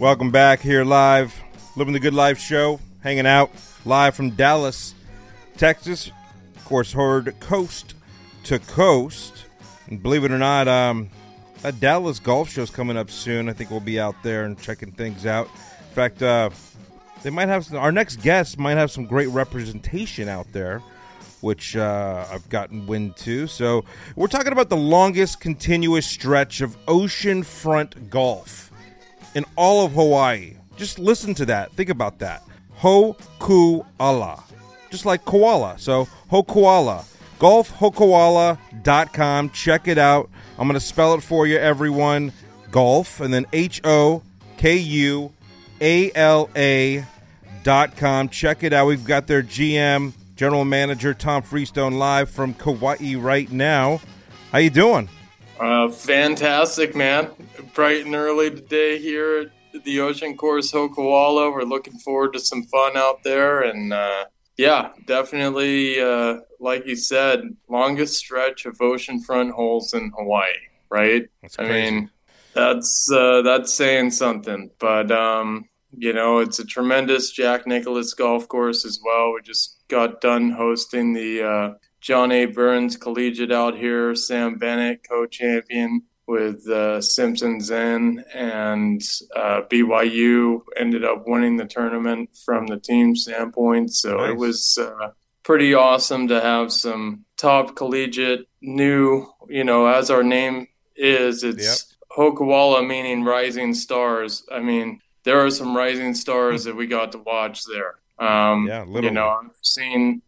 Welcome back here live, living the good life show, hanging out live from Dallas, Texas. Of course, heard coast to coast. And believe it or not, um, a Dallas golf show's coming up soon. I think we'll be out there and checking things out. In fact, uh, they might have some, our next guest might have some great representation out there, which uh, I've gotten wind to. So we're talking about the longest continuous stretch of oceanfront golf in all of Hawaii. Just listen to that. Think about that. Hokuala. Just like koala. So Hokuala. Golfhokuala.com. Check it out. I'm going to spell it for you, everyone. Golf and then H O K U A L A dot com. Check it out. We've got their GM, General Manager Tom Freestone live from Kauai right now. How you doing? Uh, fantastic, man. Bright and early today here at the Ocean Course Hokuala. We're looking forward to some fun out there. And uh, yeah, definitely, uh, like you said, longest stretch of oceanfront holes in Hawaii, right? I mean, that's uh, that's saying something. But um, you know, it's a tremendous Jack Nicklaus golf course as well. We just got done hosting the uh, John A. Burns Collegiate out here. Sam Bennett, co-champion with uh, Simpsons in, and uh, BYU ended up winning the tournament from the team standpoint. So Nice. it was uh, pretty awesome to have some top collegiate new, you know, as our name is, it's Hokuala meaning rising stars. I mean, there are some rising stars that we got to watch there. Um, Yeah, literally. you know, I've seen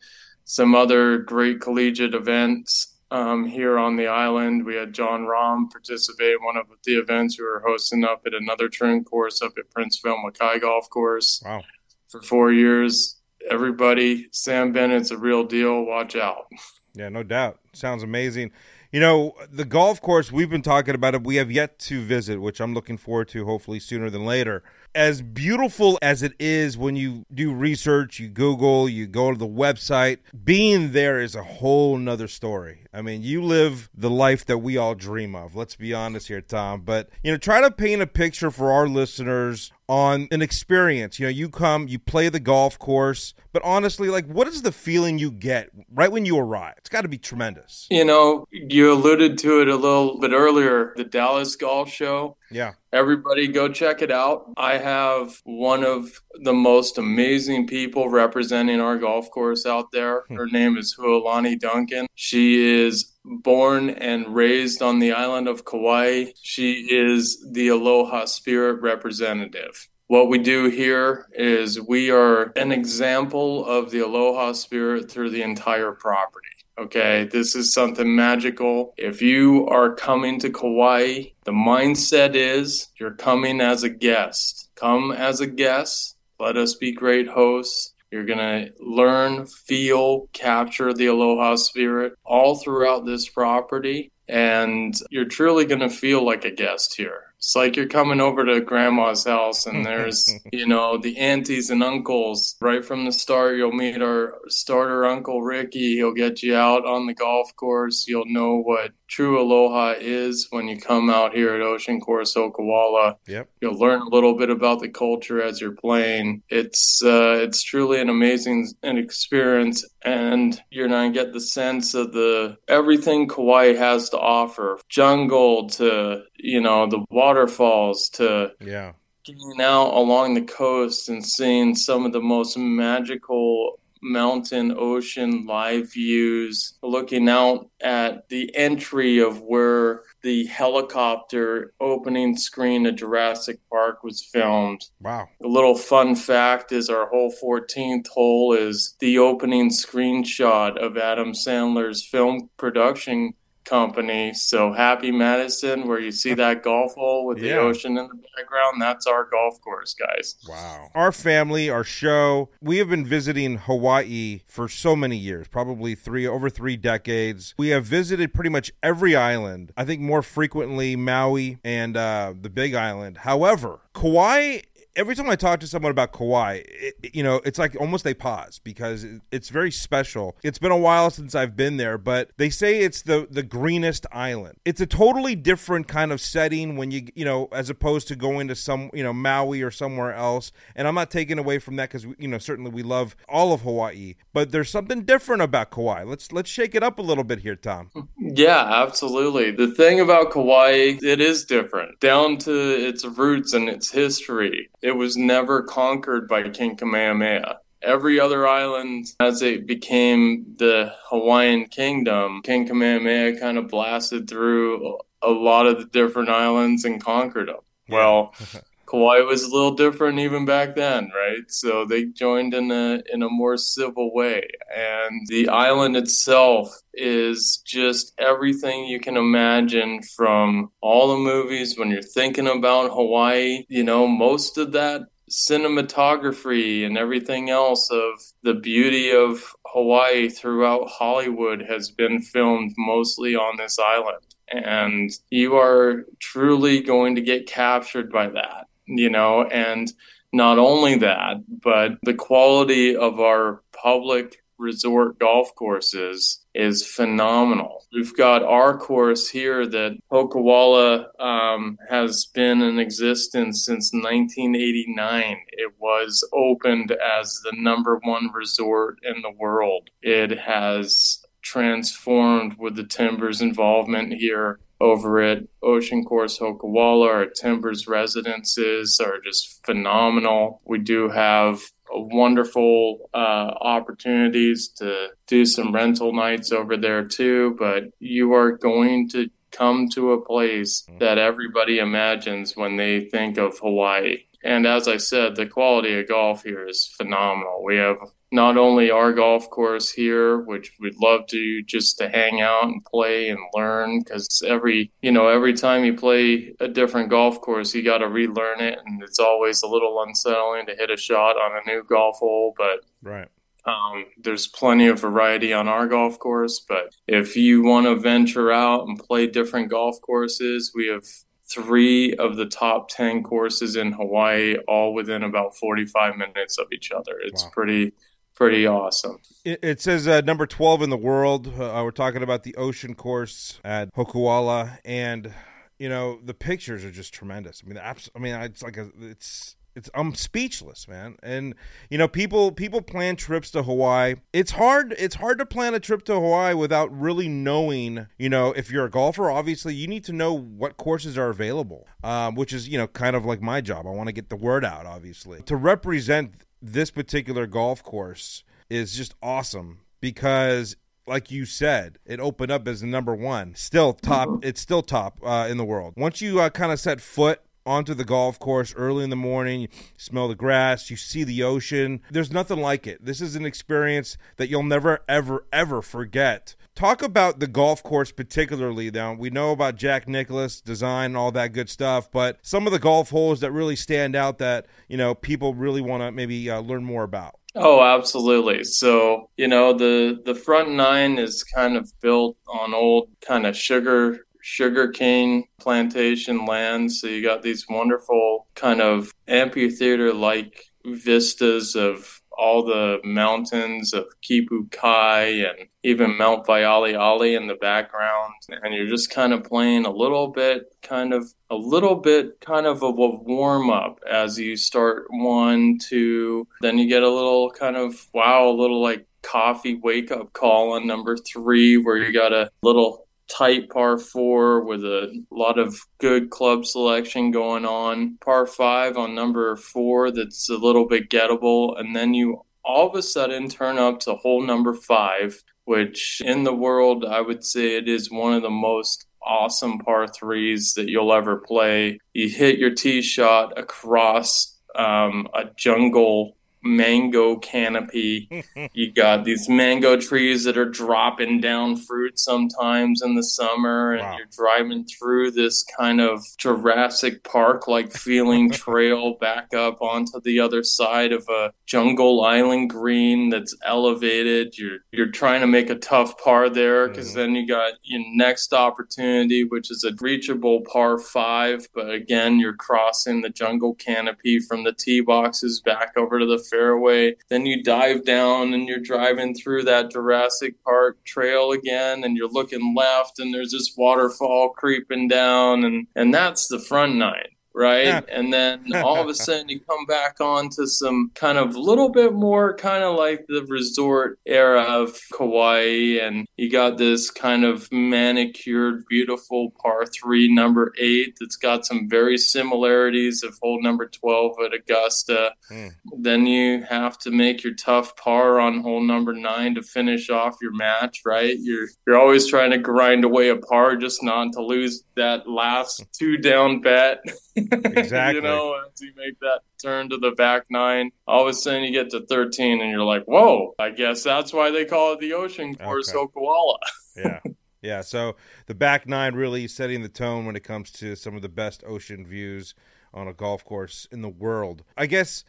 some other great collegiate events um, here on the island. We had Jon Rahm participate in one of the events we were hosting up at another trim course up at Princeville Makai Golf Course Wow. for four years. Everybody, Sam Bennett's a real deal. Watch out. Yeah, no doubt. Sounds amazing. You know, the golf course, we've been talking about it. We have yet to visit, which I'm looking forward to hopefully sooner than later. As beautiful as it is when you do research, you Google, you go to the website, being there is a whole nother story. I mean, you live the life that we all dream of. Let's be honest here, Tom. But, you know, try to paint a picture for our listeners on an experience. You know, you come, you play the golf course, but honestly, like, what is the feeling you get right when you arrive? It's got to be tremendous. You know, you alluded to it a little bit earlier the Dallas Golf Show. Yeah. Everybody go check it out. I have one of the most amazing people representing our golf course out there. Hmm. Her name is Hualani Duncan. She is born and raised on the island of Kauai. She is the Aloha Spirit representative. What we do here is we are an example of the Aloha Spirit through the entire property. Okay, this is something magical. If you are coming to Kauai, the mindset is you're coming as a guest. Come as a guest. Let us be great hosts. You're going to learn, feel, capture the aloha spirit all throughout this property. And you're truly going to feel like a guest here. It's like you're coming over to grandma's house and there's, you know, the aunties and uncles. Right from the start, you'll meet our starter uncle Ricky. He'll get you out on the golf course. You'll know what true aloha is when you come out here at Ocean Course Hokuala. Yep. You'll learn a little bit about the culture as you're playing. It's uh, it's truly an amazing an experience, and you're gonna get the sense of the everything Kauai has to offer, jungle to you know the waterfalls to Yeah. getting out along the coast and seeing some of the most magical mountain ocean live views looking out at the entry of where the helicopter opening screen of Jurassic Park was filmed Wow. a little fun fact is our whole 14th hole is the opening screenshot of Adam Sandler's film production company. So Happy Madison, where you see that golf hole with Yeah. the ocean in the background, that's our golf course, guys. Wow. Our family, our show, we have been visiting Hawaii for so many years, probably three, over three decades. We have visited pretty much every island, I think more frequently Maui and uh, the Big Island. However, Kauai every time I talk to someone about Kauai, it, you know, it's like almost they pause because it's very special. It's been a while since I've been there, but they say it's the the greenest island. It's a totally different kind of setting when you you know, as opposed to going to some you know Maui or somewhere else. And I'm not taking away from that because you know certainly we love all of Hawaii, but there's something different about Kauai. Let's let's shake it up a little bit here, Tom. Yeah, absolutely. The thing about Kauai, it is different down to its roots and its history. It was never conquered by King Kamehameha every other island as it became the Hawaiian kingdom, King Kamehameha kind of blasted through a lot of the different islands and conquered them. Well, Kauai was a little different even back then, right? So they joined in a in a more civil way, and the island itself is just everything you can imagine from all the movies. When you're thinking about Hawaii, you know most of that cinematography and everything else of the beauty of Hawaii throughout Hollywood has been filmed mostly on this island. And you are truly going to get captured by that you know, and not only that, but the quality of our public resort golf courses is phenomenal. We've got our course here that Hokuala um, has been in existence since 1989. It was opened as the number one resort in the world. It has transformed with the Timbers involvement here over at Ocean Course Hokuala. Our Timbers residences are just phenomenal. We do have wonderful uh, opportunities to do some rental nights over there too, but you are going to come to a place mm-hmm. that everybody imagines when they think of Hawaii. And as I said, the quality of golf here is phenomenal. We have not only our golf course here, which we'd love to just to hang out and play and learn because every, you know, every time you play a different golf course, you got to relearn it. And it's always a little unsettling to hit a shot on a new golf hole. But right. Um, there's plenty of variety on our golf course, but if you want to venture out and play different golf courses, we have three of the top 10 courses in Hawaii, all within about 45 minutes of each other. It's wow. pretty pretty awesome. It, it says uh, number 12 in the world. Uh, we're talking about the ocean course at Hokuala, and you know the pictures are just tremendous. I mean, I mean, it's like a, it's it's I'm speechless, man. And you know, people people plan trips to Hawaii. It's hard it's hard to plan a trip to Hawaii without really knowing, you know, if you're a golfer, obviously you need to know what courses are available. Um, which is, you know, kind of like my job. I want to get the word out, obviously. To represent this particular golf course is just awesome because like you said, it opened up as the number one. Still top. It's still top uh, in the world. Once you uh, kind of set foot onto the golf course early in the morning, you smell the grass, you see the ocean. There's nothing like it. This is an experience that you'll never, ever, ever forget. Talk about the golf course particularly. Now we know about Jack Nicklaus design and all that good stuff, but some of the golf holes that really stand out that you know people really want to maybe uh, learn more about. Oh, absolutely. So, you know, the the front nine is kind of built on old kind of sugar sugarcane plantation land. So you got these wonderful kind of amphitheater like vistas of all the mountains of Kipu Kai and even Mount Waialeale in the background. And you're just kind of playing a little bit, kind of a little bit, kind of a warm up as you start one, two. Then you get a little kind of wow, a little like coffee wake up call on number three, where you got a little tight par four with a lot of good club selection going on. Par five on number four that's a little bit gettable. And then you all of a sudden turn up to hole number five, which in the world, I would say it is one of the most awesome par threes that you'll ever play. You hit your tee shot across um, a jungle mango canopy. you got these mango trees that are dropping down fruit sometimes in the summer, and Wow. you're driving through this kind of Jurassic Park like feeling trail back up onto the other side of a jungle island green that's elevated. You're you're trying to make a tough par there because Mhm. then you got your next opportunity, which is a reachable par five, but again you're crossing the jungle canopy from the tee boxes back over to the fairway. Then you dive down and you're driving through that Jurassic Park trail again, and you're looking left, and there's this waterfall creeping down, and and that's the front nine. Right. And then all of a sudden you come back on to some kind of little bit more kind of like the resort era of Kauai. And you got this kind of manicured, beautiful par three number eight that's got some very similarities of hole number 12 at Augusta. Hmm. Then you have to make your tough par on hole number nine to finish off your match, right? You're you're always trying to grind away a par just not to lose that last two down bet. Exactly. you know, as you make that turn to the back nine, all of a sudden you get to 13 and you're like, whoa, I guess that's why they call it the ocean course Okay. Oklahoma. yeah. Yeah. So the back nine really setting the tone when it comes to some of the best ocean views on a golf course in the world. I guess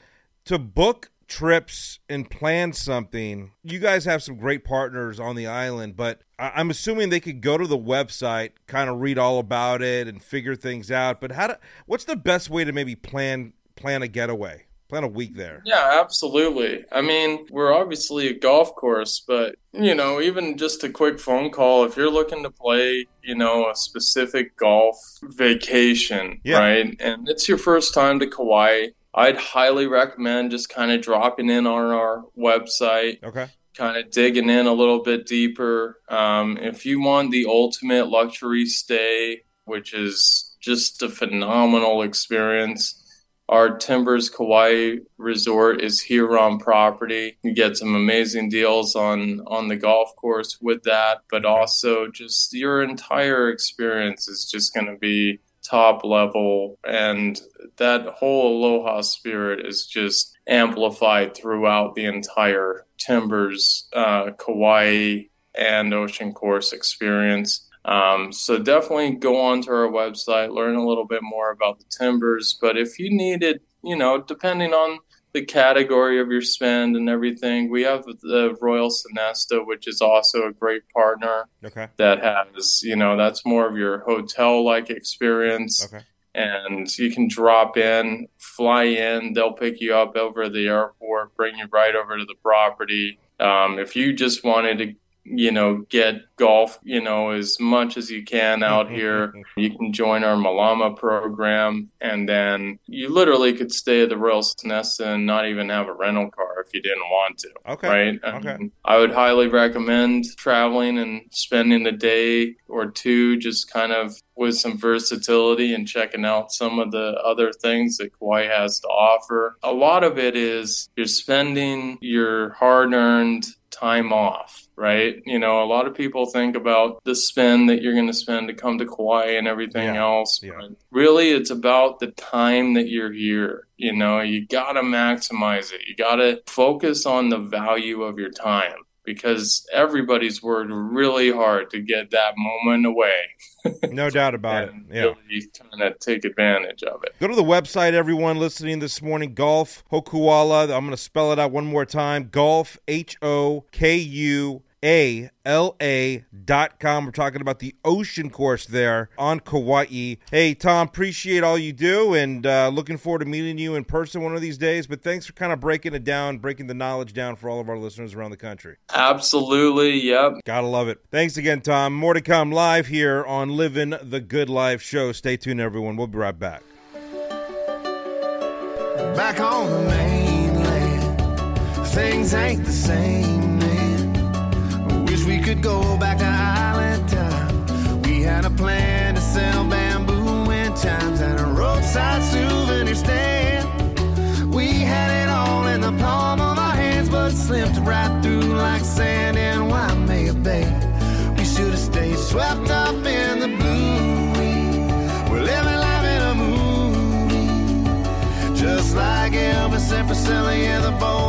to book trips and plan something, you guys have some great partners on the island, but I- I'm assuming they could go to the website, kind of read all about it and figure things out. But how do, what's the best way to maybe plan plan a getaway? Plan a week there. Yeah, absolutely. I mean, we're obviously a golf course, but you know, even just a quick phone call, if you're looking to play, you know, a specific golf vacation, Yeah. right? And it's your first time to Kauai, I'd highly recommend just kind of dropping in on our website, Okay. kind of digging in a little bit deeper. Um, if you want the ultimate luxury stay, which is just a phenomenal experience, our Timbers Kauai Resort is here on property. You get some amazing deals on on the golf course with that, but also just your entire experience is just going to be top level and that whole aloha spirit is just amplified throughout the entire timbers uh, kauai and ocean course experience. Um, so definitely go onto our website learn a little bit more about the timbers but if you needed you know depending on the category of your spend and everything we have the royal sonesta which is also a great partner Okay. that has you know that's more of your hotel like experience Okay. and you can drop in fly in they'll pick you up over the airport bring you right over to the property um, if you just wanted to you know get golf you know as much as you can out here you can join our malama program and then you literally could stay at the royal sonesta and not even have a rental car if you didn't want to Okay. right? Okay. Um, I would highly recommend traveling and spending a day or two just kind of with some versatility and checking out some of the other things that Kauai has to offer. A lot of it is you're spending your hard earned time off, right? You know, a lot of people think about the spend that you're going to spend to come to Kauai and everything Yeah. else. Yeah. But really, it's about the time that you're here. You know, you got to maximize it. You got to focus on the value of your time because everybody's worked really hard to get that moment away No doubt about it. Yeah. really kind of take advantage of it. Go to the website, everyone listening this morning. Golf Hokuala. I'm going to spell it out one more time. Golf H O K U A L A dot com. We're talking about the ocean course there on Kauai. Hey, Tom, appreciate all you do and uh, looking forward to meeting you in person one of these days. But thanks for kind of breaking it down, breaking the knowledge down for all of our listeners around the country. Absolutely. Yep. Gotta love it. Thanks again, Tom. More to come live here on Living the Good Life show. Stay tuned, everyone. We'll be right back. Back on the mainland, things ain't the same, man. Wish we could go back to island time. We had a plan to sell bamboo and chimes at a roadside souvenir stand. We had it all in the palm of our hands, but slipped right through like sand in Waimea Bay. We should have stayed swept up in the blue. We're living life in a movie just like Elvis Presley, yeah, the both